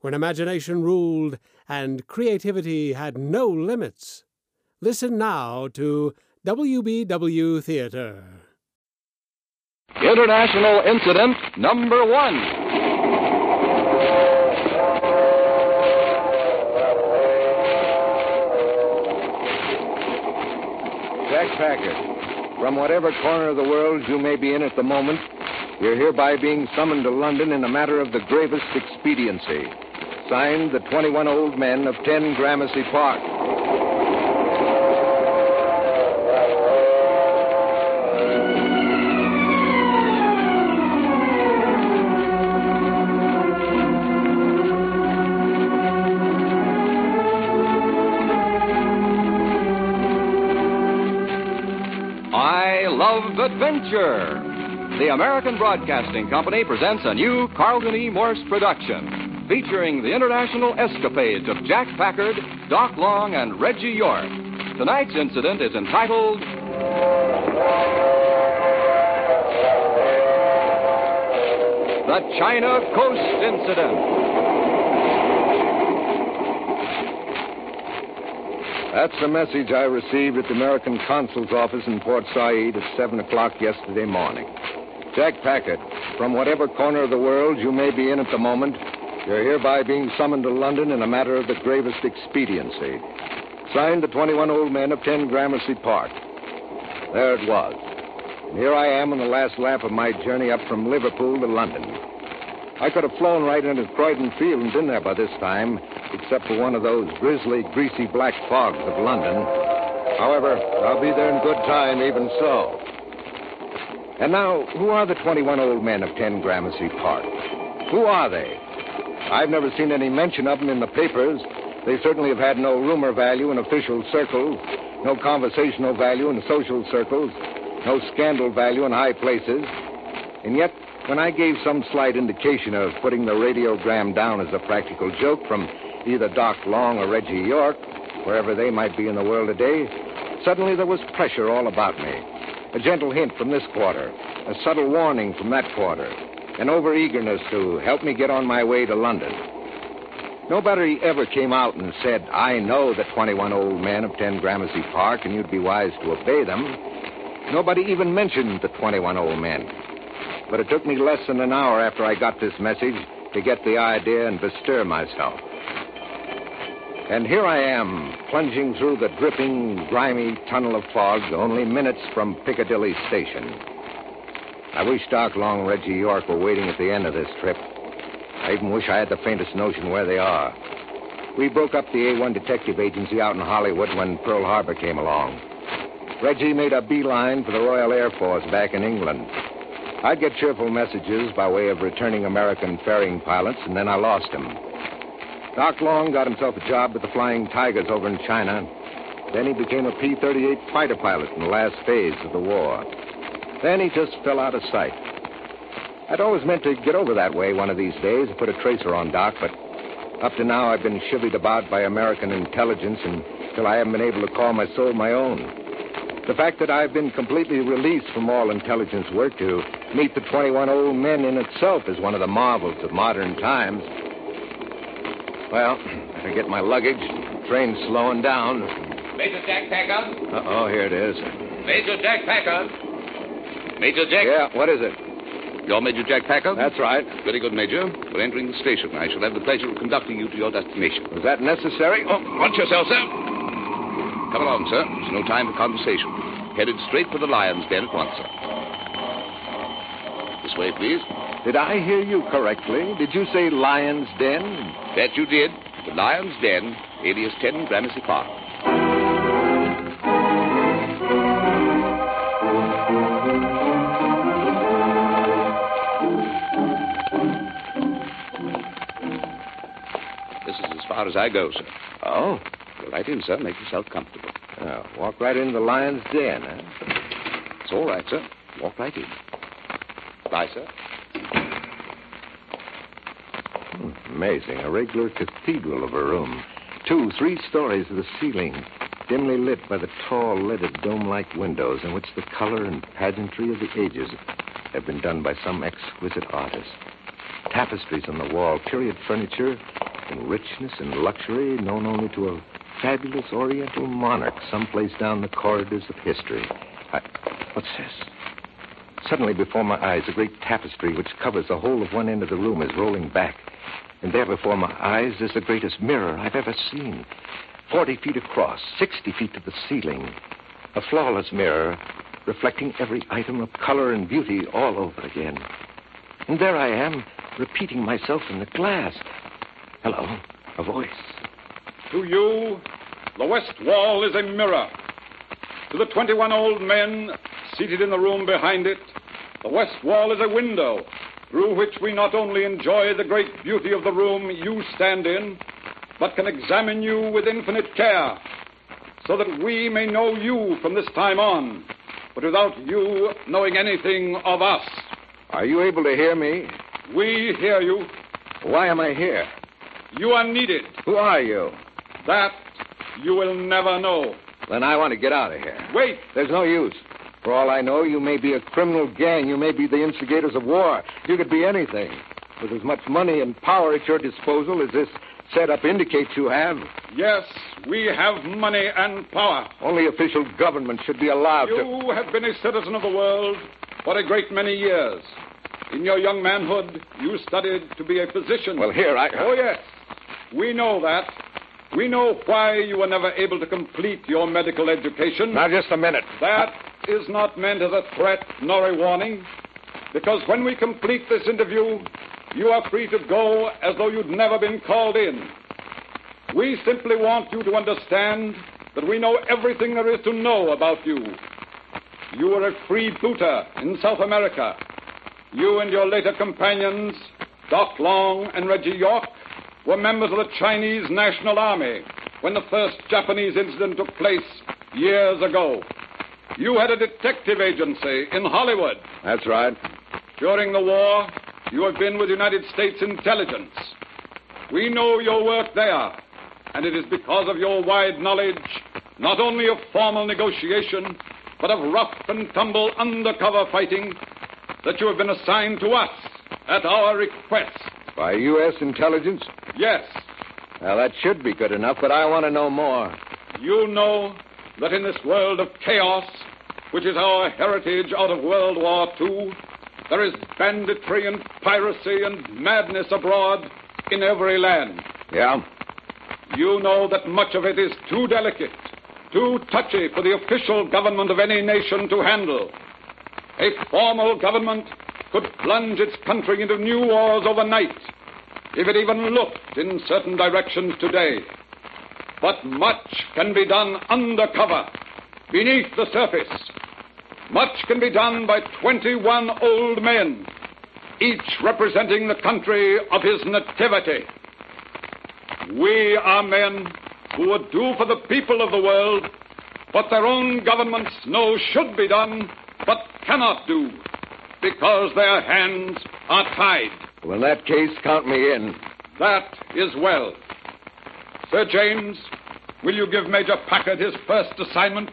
when imagination ruled and creativity had no limits. Listen now to WBW Theater. International Incident Number One. Jack Packard, from whatever corner of the world you may be in at the moment, you're hereby being summoned to London in a matter of the gravest expediency. Signed, the 21 old men of 10 Gramercy Park. I Love Adventure. The American Broadcasting Company presents a new Carlton E. Morse production featuring the international escapades of Jack Packard, Doc Long, and Reggie York. Tonight's incident is entitled The China Coast Incident. That's the message I received at the American consul's office in Port Said at 7 o'clock yesterday morning. Jack Packard, from whatever corner of the world you may be in at the moment, you're hereby being summoned to London in a matter of the gravest expediency. Signed, the 21 old men of 10 Gramercy Park. There it was. And here I am on the last lap of my journey up from Liverpool to London. I could have flown right into Croydon Field and been there by this time, except for one of those grisly, greasy black fogs of London. However, I'll be there in good time, even so. And now, who are the 21 old men of 10 Gramercy Park? Who are they? I've never seen any mention of them in the papers. They certainly have had no rumor value in official circles, no conversational value in social circles, no scandal value in high places. And yet, when I gave some slight indication of putting the radiogram down as a practical joke from either Doc Long or Reggie York, wherever they might be in the world today, suddenly there was pressure all about me. A gentle hint from this quarter, a subtle warning from that quarter, an overeagerness to help me get on my way to London. Nobody ever came out and said, I know the 21 old men of 10 Gramercy Park, and you'd be wise to obey them. Nobody even mentioned the 21 old men. But it took me less than an hour after I got this message to get the idea and bestir myself. And here I am, plunging through the dripping, grimy tunnel of fog, only minutes from Piccadilly Station. I wish Doc Long and Reggie York were waiting at the end of this trip. I even wish I had the faintest notion where they are. We broke up the A1 detective agency out in Hollywood when Pearl Harbor came along. Reggie made a beeline for the Royal Air Force back in England. I'd get cheerful messages by way of returning American ferrying pilots, and then I lost him. Doc Long got himself a job with the Flying Tigers over in China. Then he became a P 38 fighter pilot in the last phase of the war. Then he just fell out of sight. I'd always meant to get over that way one of these days and put a tracer on Doc, but up to now I've been chivied about by American intelligence until I haven't been able to call my soul my own. The fact that I've been completely released from all intelligence work to meet the 21 old men in itself is one of the marvels of modern times. Well, I get my luggage. Train's slowing down. Major Jack Packard? Uh-oh, here it is. Major Jack Packard? Major Jack? Yeah, what is it? You're Major Jack Packard? That's right. Very good, Major. We're entering the station. I shall have the pleasure of conducting you to your destination. Was that necessary? Oh, watch yourself, sir. Come along, sir. There's no time for conversation. Headed straight for the lion's den at once, sir. This way, please. Did I hear you correctly? Did you say Lion's Den? That you did. The lion's den, alias 10 Gramercy Park. As I go, sir. Oh? Go right in, sir. Make yourself comfortable. oh walk right into the lion's den, huh? It's all right, sir. Walk right in. Bye, sir. Hmm, amazing. A regular cathedral of a room. Two, three stories to the ceiling, dimly lit by the tall, leaded dome like windows in which the color and pageantry of the ages have been done by some exquisite artist. Tapestries on the wall, period furniture in richness and luxury known only to a fabulous oriental monarch someplace down the corridors of history. I, what's this? Suddenly, before my eyes, a great tapestry which covers the whole of one end of the room is rolling back. And there before my eyes is the greatest mirror I've ever seen. Forty feet across, sixty feet to the ceiling. A flawless mirror reflecting every item of color and beauty all over again. And there I am, repeating myself in the glass. Hello, a voice. To you, the west wall is a mirror. To the 21 old men seated in the room behind it, the west wall is a window through which we not only enjoy the great beauty of the room you stand in, but can examine you with infinite care, so that we may know you from this time on, but without you knowing anything of us. Are you able to hear me? We hear you. Why am I here? You are needed. Who are you? That you will never know. Then I want to get out of here. Wait. There's no use. For all I know, you may be a criminal gang. You may be the instigators of war. You could be anything. With as much money and power at your disposal as this setup indicates you have, Yes, we have money and power. only official government should be allowed to. You have been a citizen of the world for a great many years. In your young manhood, you studied to be a physician. Well, here, I. Oh, yes. We know that. We know why you were never able to complete your medical education. Now, just a minute. That is not meant as a threat nor a warning. Because when we complete this interview, you are free to go as though you'd never been called in. We simply want you to understand that we know everything there is to know about you. You were a freebooter in South America. You and your later companions, Doc Long and Reggie York, were members of the Chinese National Army when the first Japanese incident took place years ago. You had a detective agency in Hollywood. That's right. During the war, you have been with United States intelligence. We know your work there, and it is because of your wide knowledge, not only of formal negotiation, but of rough and tumble undercover fighting, that you have been assigned to us at our request. By U.S. intelligence? Yes, Well, that should be good enough, but I want to know more. you know that in this world of chaos, which is our heritage out of World War II, there is banditry and piracy and madness abroad in every land. Yeah? You know that much of it is too delicate, too touchy for the official government of any nation to handle. A formal government could plunge its country into new wars overnight, if it even looked in certain directions today. But much can be done undercover, beneath the surface. Much can be done by 21 old men, each representing the country of his nativity. We are men who would do for the people of the world what their own governments know should be done, but cannot do, because their hands are tied. Well, in that case, count me in. That is well. Sir James, will you give Major Packard his first assignment?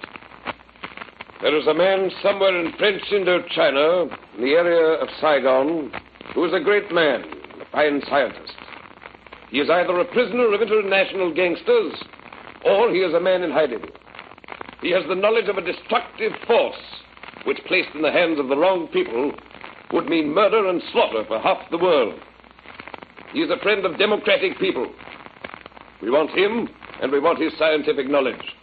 There is a man somewhere in French Indochina, in the area of Saigon, who is a great man, a fine scientist. He is either a prisoner of international gangsters, or he is a man in hiding. He has the knowledge of a destructive force, which placed in the hands of the wrong people would mean murder and slaughter for half the world. He is a friend of democratic people. We want him, and we want his scientific knowledge.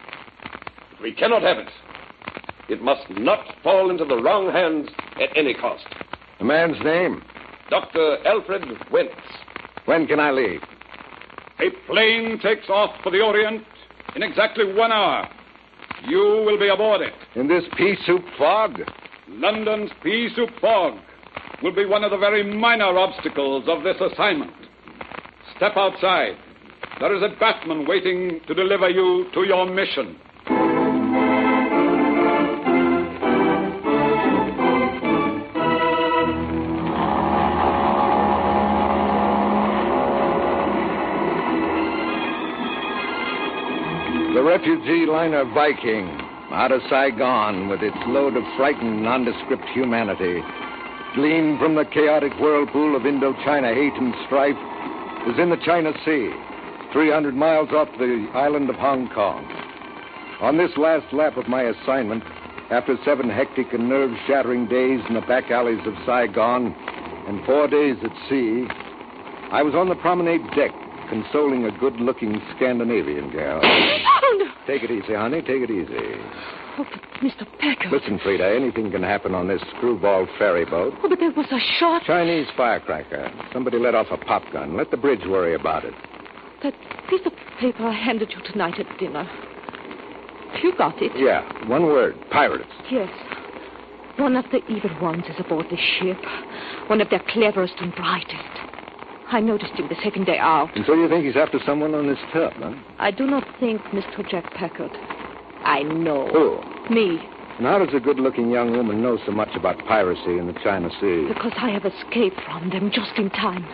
But we cannot have it. It must not fall into the wrong hands at any cost. The man's name? Dr. Alfred Wentz. When can I leave? A plane takes off for the Orient in exactly one hour. You will be aboard it. In this pea soup fog? London's pea soup fog will be one of the very minor obstacles of this assignment. Step outside. there is a batman waiting to deliver you to your mission. The refugee liner Viking, out of Saigon with its load of frightened, nondescript humanity, gleaned from the chaotic whirlpool of Indochina hate and strife, is in the China Sea, 300 miles off the island of Hong Kong. On this last lap of my assignment, after seven hectic and nerve shattering days in the back alleys of Saigon and four days at sea, I was on the promenade deck consoling a good looking Scandinavian girl. Oh, no. Take it easy, honey. Take it easy. Oh, but Mr. Packard. Listen, Frida, anything can happen on this screwball ferry boat. Oh, but there was a shot. Chinese firecracker. Somebody let off a pop gun. Let the bridge worry about it. That piece of paper I handed you tonight at dinner. You got it? Yeah, one word. Pirates. Yes. One of the evil ones is aboard this ship. One of their cleverest and brightest. I noticed him the second day out. And so you think he's after someone on this tub, huh? I do not think Mr. Jack Packard. I know. Who? Me. And how does a good looking young woman know so much about piracy in the China Sea? Because I have escaped from them just in time.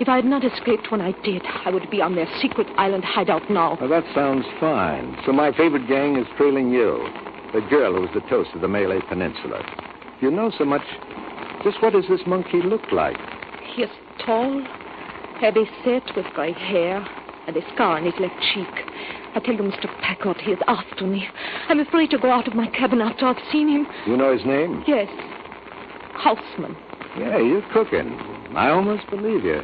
If I had not escaped when I did, I would be on their secret island hideout now. Well, that sounds fine. So my favorite gang is trailing you. The girl who was the toast of the Malay Peninsula. You know so much. Just what does this monkey look like? He is tall, heavy set with gray hair, and a scar on his left cheek. I tell you, Mr. Packard, he is after me. I'm afraid to go out of my cabin after I've seen him. You know his name? Yes. Houseman. Yeah, you're cooking. I almost believe you.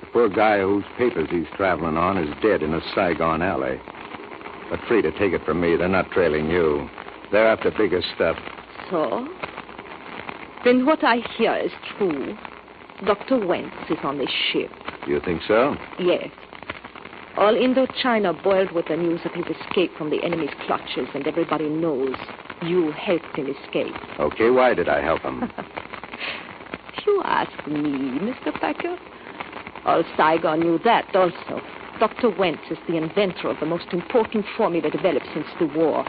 The poor guy whose papers he's traveling on is dead in a Saigon alley. But Frida, take it from me, they're not trailing you. They're after bigger stuff. So? Then what I hear is true. Dr. Wentz is on this ship. You think so? Yes. All Indochina boiled with the news of his escape from the enemy's clutches, and everybody knows you helped him escape. Okay, why did I help him? You ask me, Mr. Packer. All Saigon knew that also. Dr. Wentz is the inventor of the most important formula developed since the war.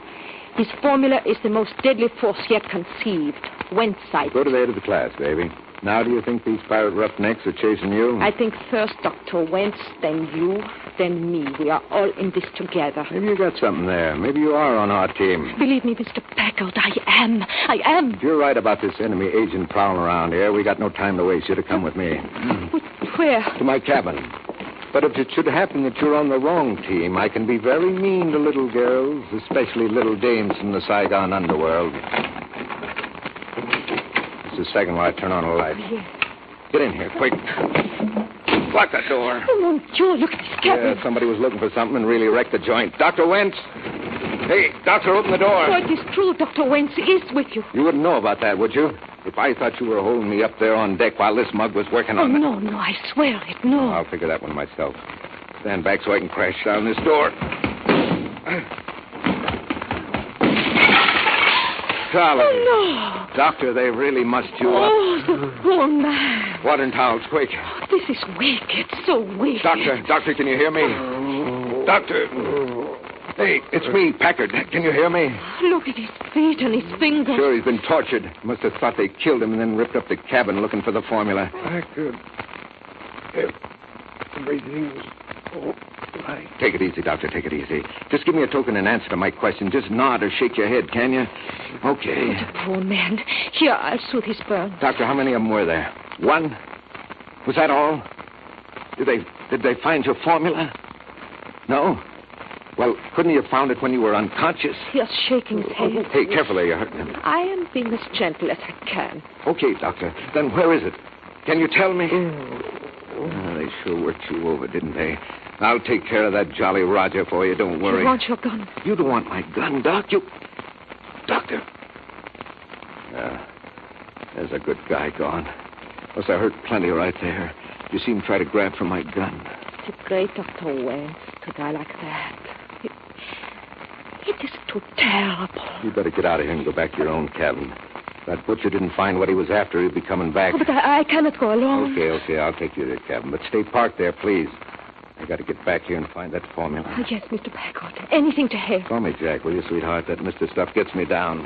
His formula is the most deadly force yet conceived. Wentzite. Go to the head of the class, baby. Now, do you think these pirate roughnecks are chasing you? I think first Dr. Wentz, then you, then me. We are all in this together. Maybe you got something there. Maybe you are on our team. Believe me, Mr. Packard, I am. I am. If you're right about this enemy agent prowling around here, we got no time to waste. You to come with me But where? to my cabin. But if it should happen that you're on the wrong team, I can be very mean to little girls, especially little dames from the Saigon underworld. A second while I turn on a light. Yes. Get in here, quick. Lock that door. Oh, mon Dieu, look at this cabin. Yeah, somebody was looking for something and really wrecked the joint. Dr. Wentz? Hey, doctor, open the door. Oh, it is true. Dr. Wentz is with you. You wouldn't know about that, would you? If I thought you were holding me up there on deck while this mug was working Oh, on the... no, no, I swear it. No. I'll figure that one myself. Stand back so I can crash down this door. Charlie. Oh, no. Doctor, they really must you no. up. Oh, the poor man. Water and towels, quick. Oh, this is wicked. It's so wicked. Doctor, doctor, can you hear me? Doctor. Hey, it's me, Packard. Can you hear me? Look at his feet and his fingers. Sure, he's been tortured. Must have thought they killed him and then ripped up the cabin looking for the formula. Packard. Everything's all right. Take it easy, Doctor. Take it easy. Just give me a token in answer to my question. Just nod or shake your head, can you? Okay. Oh, the poor man. Here, I'll soothe his burn. Doctor, how many of them were there? One? Was that all? Did they did they find your formula? No? Well, couldn't you have found it when you were unconscious? He is shaking his oh, oh, head. Hey, carefully. you're hurting him. I am being as gentle as I can. Okay, Doctor. Then where is it? Can you tell me? They sure worked you over, didn't they? I'll take care of that Jolly Roger for you. Don't worry. You want your gun? You don't want my gun, Doc. You. Doctor. Yeah. There's a good guy gone. Plus, I hurt plenty right there. You see him try to grab for my gun. It's great Dr. Wentz to die like that. It, it is too terrible. You better get out of here and go back to your own cabin. That butcher didn't find what he was after, he'll be coming back. Oh, but I, I cannot go alone. Okay, okay, I'll take you to the cabin. But stay parked there, please. I got to get back here and find that formula. Oh, yes, Mr. Packard. Anything to help. Call me Jack, will you, sweetheart? That Mr. Stuff gets me down.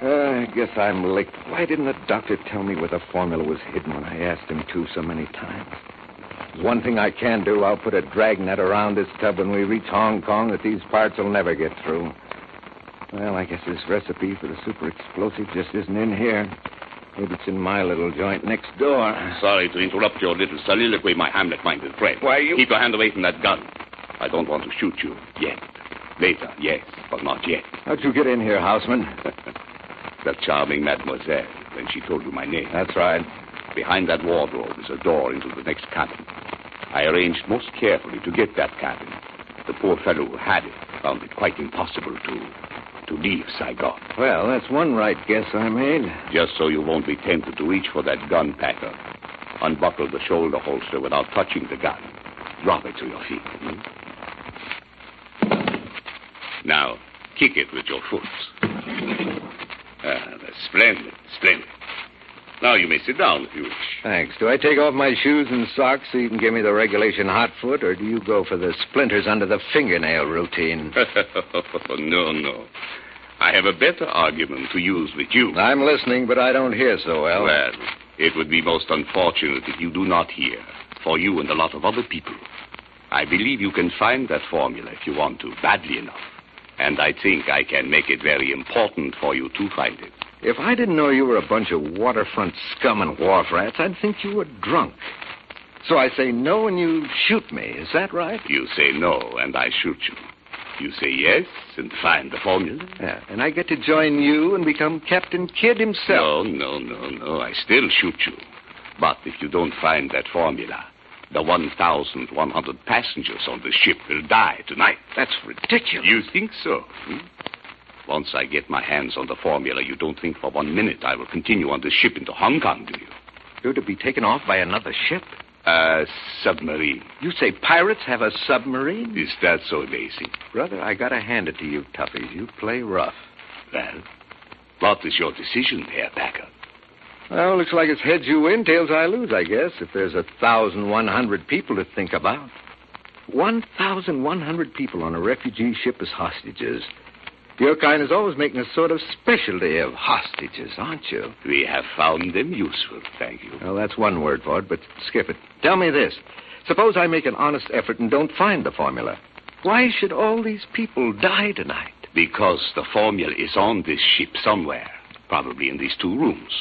Uh, I guess I'm licked. Why didn't the doctor tell me where the formula was hidden when I asked him to so many times? There's one thing I can do. I'll put a dragnet around this tub when we reach Hong Kong that these parts will never get through. Well, I guess this recipe for the super explosive just isn't in here. Maybe it's in my little joint next door. Sorry to interrupt your little soliloquy, my Hamlet-minded friend. Why, you- Keep your hand away from that gun. I don't want to shoot you yet. Later, yes, but not yet. How'd you get in here, Houseman? the charming mademoiselle, when she told you my name. That's right. Behind that wardrobe is a door into the next cabin. I arranged most carefully to get that cabin. The poor fellow who had it found it quite impossible to to leave Saigon. Well, that's one right guess I made. Just so you won't be tempted to reach for that gun packer. Unbuckle the shoulder holster without touching the gun. Drop it to your feet. hmm? Now, kick it with your foot. Ah, that's splendid, splendid. Now you may sit down if you wish. Thanks. Do I take off my shoes and socks so you can give me the regulation hot foot, or do you go for the splinters under the fingernail routine? no, no. I have a better argument to use with you. I'm listening, but I don't hear so well. Well, it would be most unfortunate if you do not hear, for you and a lot of other people. I believe you can find that formula if you want to, badly enough. And I think I can make it very important for you to find it. If I didn't know you were a bunch of waterfront scum and wharf rats, I'd think you were drunk. So I say no and you shoot me. Is that right? You say no, and I shoot you. You say yes, and find the formula. Yeah. And I get to join you and become Captain Kidd himself. No, no, no, no. I still shoot you. But if you don't find that formula, the 1,100 passengers on the ship will die tonight. That's ridiculous. You think so? hmm? Once I get my hands on the formula, you don't think for one minute I will continue on this ship into Hong Kong, do you? You're to be taken off by another ship? A submarine. You say pirates have a submarine? Is that so amazing? Brother, I gotta hand it to you, toughies. You play rough. Well, what is your decision, Herr Packer? Well, looks like it's heads you win, tails I lose, I guess, if there's a thousand one hundred people to think about. One thousand one hundred people on a refugee ship as hostages. Your kind is always making a sort of specialty of hostages, aren't you? We have found them useful, thank you. Well, that's one word for it, but skip it. Tell me this. Suppose I make an honest effort and don't find the formula. Why should all these people die tonight? Because the formula is on this ship somewhere, probably in these two rooms.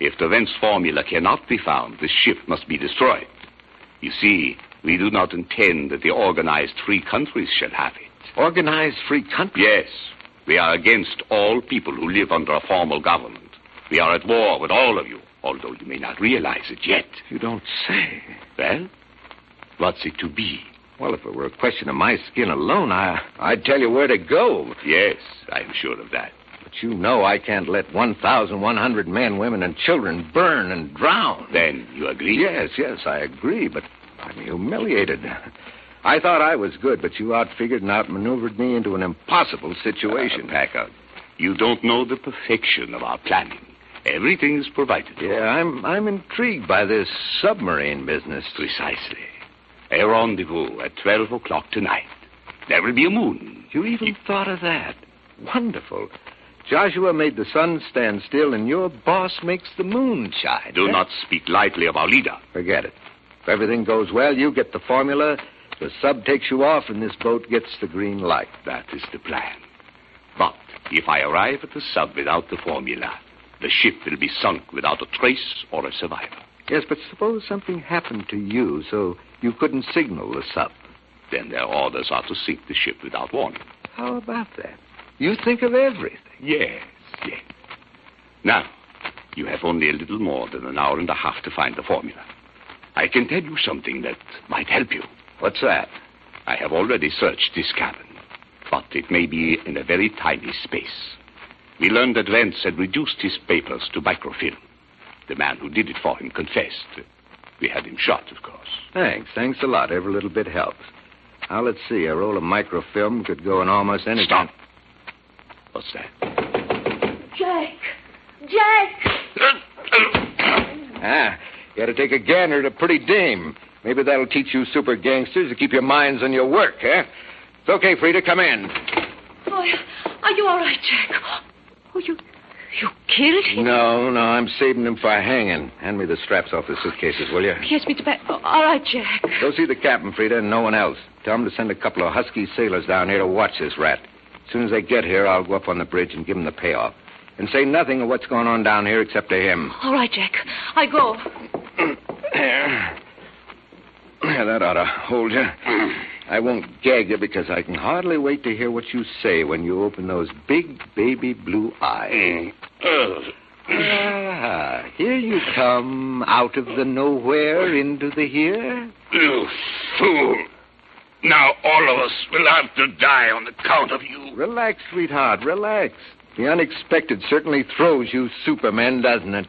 If the Vents formula cannot be found, the ship must be destroyed. You see, we do not intend that the organized free countries shall have it. Organized free countries? Yes, we are against all people who live under a formal government. We are at war with all of you, although you may not realize it yet. You don't say. Well, what's it to be? Well, if it were a question of my skin alone, I, I'd tell you where to go. Yes, I am sure of that. But you know I can't let 1,100 men, women, and children burn and drown. Then you agree? Yes, yes, I agree, but I'm humiliated. I thought I was good, but you outfigured and outmaneuvered me into an impossible situation. Uh, Packard, you don't know the perfection of our planning. Everything is provided. for. yeah, I'm I'm intrigued by this submarine business. Precisely. A rendezvous at 12 o'clock tonight. There will be a moon. You even thought of that. Wonderful. Joshua made the sun stand still, and your boss makes the moon shine. Do Eh? not speak lightly of our leader. Forget it. If everything goes well, you get the formula, the sub takes you off, and this boat gets the green light. That is the plan. But if I arrive at the sub without the formula, the ship will be sunk without a trace or a survivor. Yes, but suppose something happened to you so you couldn't signal the sub. Then their orders are to sink the ship without warning. How about that? You think of everything. Yes, yes. Now, you have only a little more than an hour and a half to find the formula. I can tell you something that might help you. What's that? I have already searched this cabin, but it may be in a very tiny space. We learned that Vance had reduced his papers to microfilm. The man who did it for him confessed. We had him shot, of course. Thanks. Thanks a lot. Every little bit helps. Now, let's see. A roll of microfilm could go in almost any Stop. What's that? Jack! Jack! Ah, you had to take a gander at a pretty dame. Maybe that'll teach you super gangsters to keep your minds on your work, eh? It's okay, Frida. Come in. Boy, are you all right, Jack? Oh, you. You killed him? No, no, I'm saving him for hanging. Hand me the straps off the suitcases, will you? Yes, Mr. Back. Oh, all right, Jack. Go see the captain, Frida, and no one else. Tell him to send a couple of husky sailors down here to watch this rat. As soon as they get here, I'll go up on the bridge and give him the payoff. And say nothing of what's going on down here except to him. All right, Jack. I go. Yeah, that ought to hold you. I won't gag you because I can hardly wait to hear what you say when you open those big baby blue eyes. Ah, here you come, out of the nowhere into the here. You fool. Now all of us will have to die on account of you. Relax, sweetheart, relax. The unexpected certainly throws you supermen, doesn't it?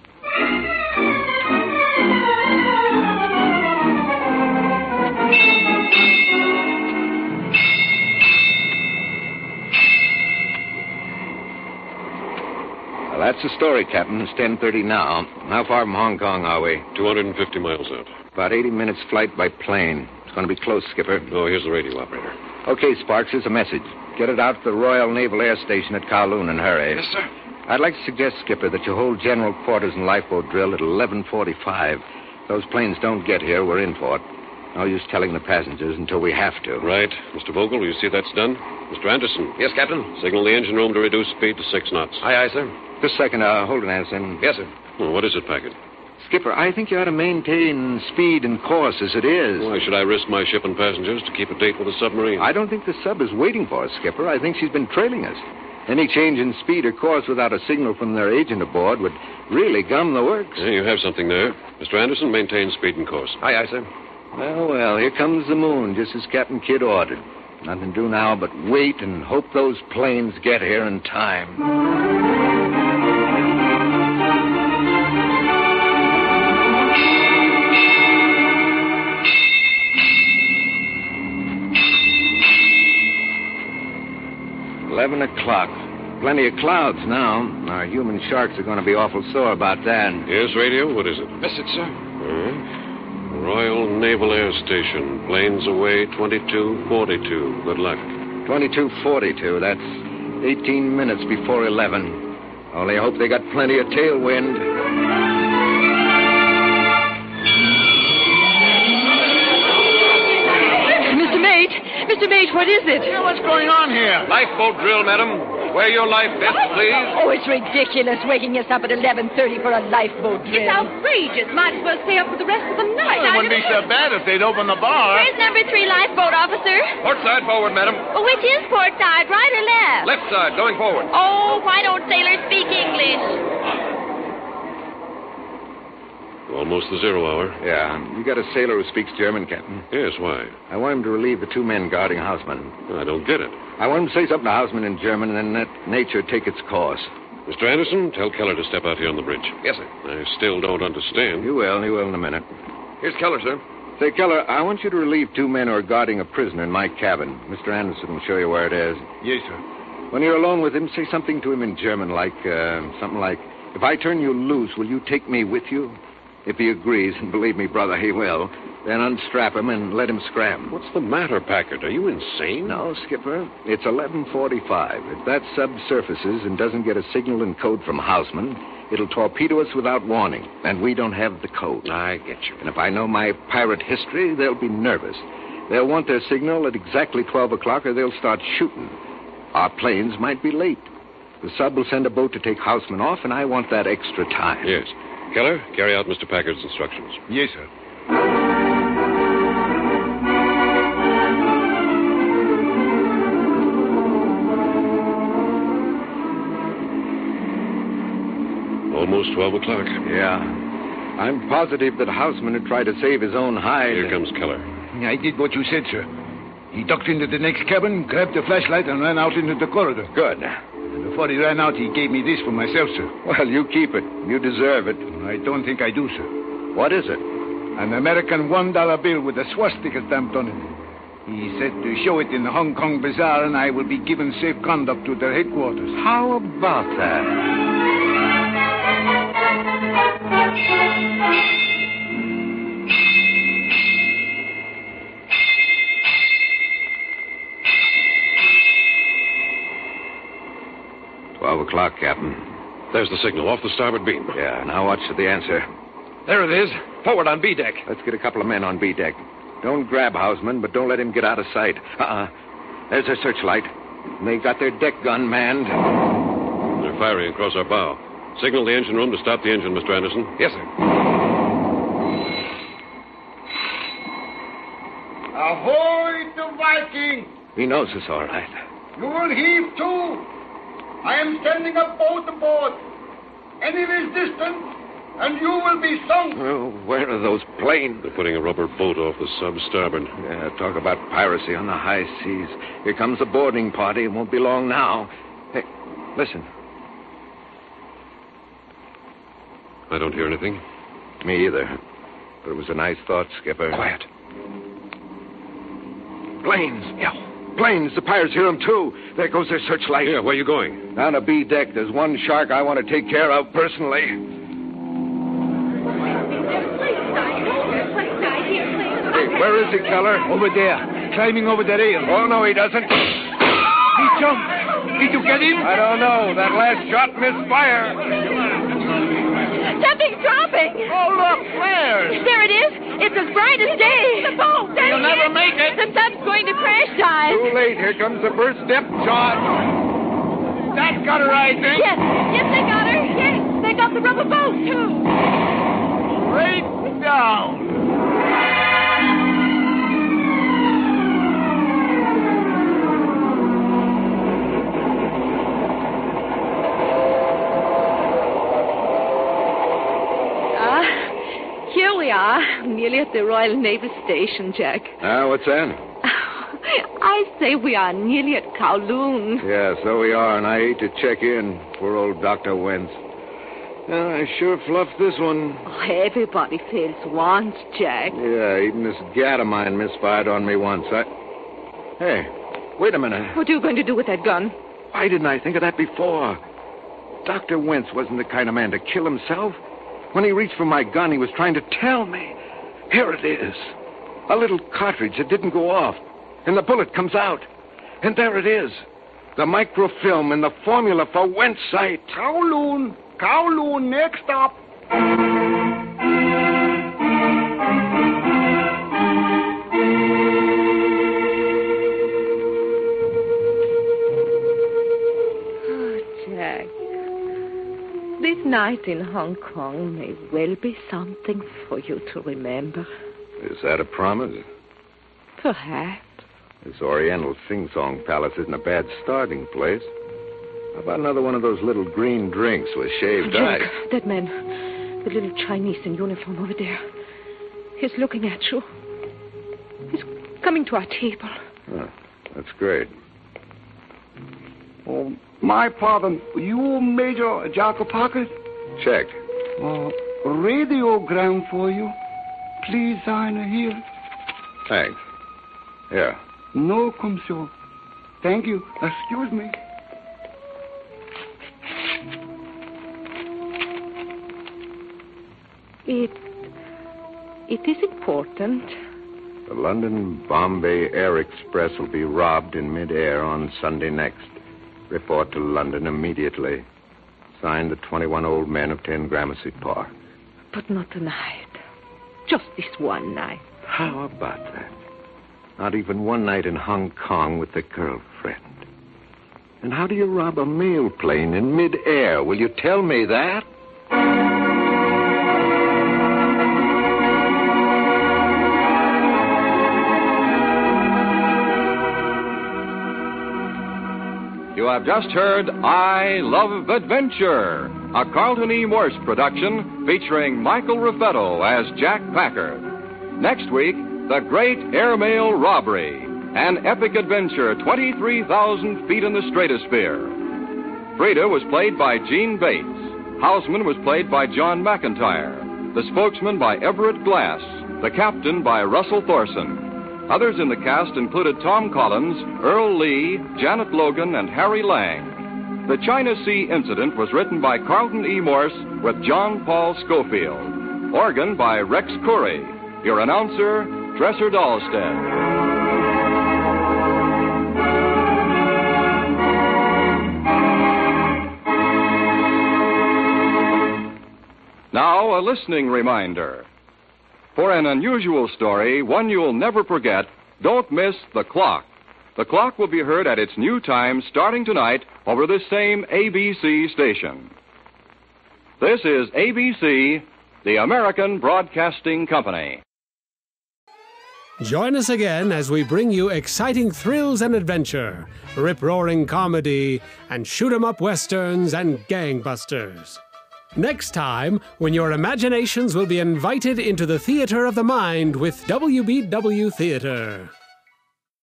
Well, that's the story, Captain. It's 10.30 now. How far from Hong Kong are we? 250 miles out. About 80 minutes flight by plane. It's going to be close, Skipper. Oh, here's the radio operator. Okay, Sparks, here's a message. Get it out to the Royal Naval Air Station at Kowloon and hurry. Yes, sir. I'd like to suggest, Skipper, that you hold general quarters and lifeboat drill at 11:45. Those planes don't get here, we're in for it. No use telling the passengers until we have to. Right. Mr. Vogel, will you see that's done? Mr. Anderson, Yes, Captain. signal the engine room to reduce speed to six knots. Aye, aye, sir. Just a second, uh, hold it, Anderson. Yes, sir. Oh, what is it, Packard? Skipper, I think you ought to maintain speed and course as it is. Why should I risk my ship and passengers to keep a date with a submarine? I don't think the sub is waiting for us, Skipper. I think she's been trailing us. Any change in speed or course without a signal from their agent aboard would really gum the works. Yeah, you have something there. Mr. Anderson, maintain speed and course. Aye, aye, sir. Well, well, here comes the moon, just as Captain Kidd ordered. Nothing to do now but wait and hope those planes get here in time. Eleven o'clock. Plenty of clouds now. Our human sharks are going to be awful sore about that. Yes, radio? What is it? Message, sir. Royal Naval Air Station. Planes away 2242. Good luck. 2242. That's 18 minutes before 11. Only hope they got plenty of tailwind. Mr. Mate! Mr. Mate, what is it? what's going on here? Lifeboat drill, madam. Wear your life vest, please. Oh, it's ridiculous waking us up at 11.30 for a lifeboat drill. It's outrageous. Might as well stay up for the rest of the night. Well, it wouldn't be so bad if they'd open the bar. Where's number three lifeboat officer? Port side forward, madam. Oh, which is port side, right or left? Left side, going forward. Oh, why don't sailors speak English? Almost the zero hour. Yeah, you got a sailor who speaks German, Captain. Yes, why? I want him to relieve the two men guarding Hausman. I don't get it. I want him to say something to Hausman in German and then let nature take its course. Mr. Anderson, tell Keller to step out here on the bridge. Yes, sir. I still don't understand. You will, you will in a minute. Here's Keller, sir. Say, Keller, I want you to relieve two men who are guarding a prisoner in my cabin. Mr. Anderson will show you where it is. Yes, sir. When you're alone with him, say something to him in German, like, uh, something like, If I turn you loose, will you take me with you? If he agrees, and believe me, brother, he will, then unstrap him and let him scram. What's the matter, Packard? Are you insane? No, Skipper. It's 11:45. If that sub surfaces and doesn't get a signal and code from Hausman, it'll torpedo us without warning, and we don't have the code. I get you. And if I know my pirate history, they'll be nervous. They'll want their signal at exactly 12 o'clock, or they'll start shooting. Our planes might be late. The sub will send a boat to take Hausman off, and I want that extra time. Yes. Keller, carry out Mr. Packard's instructions. Yes, sir. Almost 12 o'clock. Yeah. I'm positive that Hausman had tried to save his own hide. Here comes Keller. I did what you said, sir. He ducked into the next cabin, grabbed the flashlight, and ran out into the corridor. Good. Before he ran out, he gave me this for myself, sir. Well, you keep it. You deserve it. I don't think I do, sir. What is it? An American $1 bill with a swastika stamped on it. He said to show it in the Hong Kong Bazaar and I will be given safe conduct to their headquarters. How about that? O'clock, Captain. There's the signal off the starboard beam. Yeah, now watch for the answer. There it is. Forward on B deck. Let's get a couple of men on B deck. Don't grab Hausman, but don't let him get out of sight. Uh-uh. There's their searchlight. And they got their deck gun manned. They're firing across our bow. Signal the engine room to stop the engine, Mr. Anderson. Yes, sir. Ahoy, the Viking! He knows us all right. You will heave to. I am sending a boat aboard. Any resistance, and you will be sunk. Oh, where are those planes? They're putting a rubber boat off the sub starboard. Yeah, talk about piracy on the high seas. Here comes the boarding party. It won't be long now. Hey, listen. I don't hear anything. Me either. But it was a nice thought, Skipper. Quiet. Planes. Yeah. Planes. The pirates hear them, too. There goes their searchlight. Yeah, where are you going? Down to B deck. There's one shark I want to take care of personally. Hey, where is he, Keller? Over there, climbing over the rail. Oh, no, he doesn't. He jumped. Did you get him? I don't know. That last shot missed fire. Something's dropping. Oh, look, flares. There it is. It's as bright as day. The boat. There You'll never is. make it. The sub's going to crash dive. Too late. Here comes the first depth shot. That got her, I think. Yes, yes, they got her. Yes, they got the rubber boat too. Right down. Here we are, nearly at the Royal Naval Station, Jack. Ah, what's that? I say we are nearly at Kowloon. Yeah, so we are, and I hate to check in. Poor old Dr. Wentz. Yeah, I sure fluffed this one. Oh, everybody fails once, Jack. Yeah, even this gat of mine misfired on me once. I. Hey, wait a minute. What are you going to do with that gun? Why didn't I think of that before? Dr. Wentz wasn't the kind of man to kill himself. When he reached for my gun, he was trying to tell me. Here it is. A little cartridge that didn't go off. And the bullet comes out. And there it is. The microfilm and the formula for Wentz sight. Kowloon. Kowloon, next stop. This night in Hong Kong may well be something for you to remember. Is that a promise? Perhaps. This Oriental Sing Song Palace isn't a bad starting place. How about another one of those little green drinks with shaved Jack, ice? that man, the little Chinese in uniform over there, he's looking at you. He's coming to our table. Huh, that's great. Oh, my pardon. You, Major Jacob Parker? Check. Uh, radiogram for you. Please sign here. Thanks. Here. No, Monsieur. Thank you. Excuse me. It. It is important. The London Bombay Air Express will be robbed in midair on Sunday next. Report to London immediately. Signed the 21 old men of 10 Gramercy Park. But not tonight. Just this one night. How about that? Not even one night in Hong Kong with the girlfriend. And how do you rob a mail plane in midair? Will you tell me that? You have just heard I Love Adventure, a Carlton E. Morse production featuring Michael Raffetto as Jack Packard. Next week, The Great Airmail Robbery, an epic adventure 23,000 feet in the stratosphere. Frida was played by Jeanne Bates. Houseman was played by John McIntire. The spokesman by Everett Glass. The captain by Russell Thorson. Others in the cast included Tom Collins, Earl Lee, Janet Logan, and Harry Lang. The China Sea Incident was written by Carlton E. Morse with John Paul Schofield. Organ by Rex Koury. Your announcer, Dresser Dahlstedt. Now, a listening reminder. For an unusual story, one you'll never forget, don't miss The Clock. The Clock will be heard at its new time starting tonight over this same ABC station. This is ABC, the American Broadcasting Company. Join us again as we bring you exciting thrills and adventure, rip roaring comedy, and shoot 'em up westerns and gangbusters. Next time, when your imaginations will be invited into the theater of the mind with WBW Theater.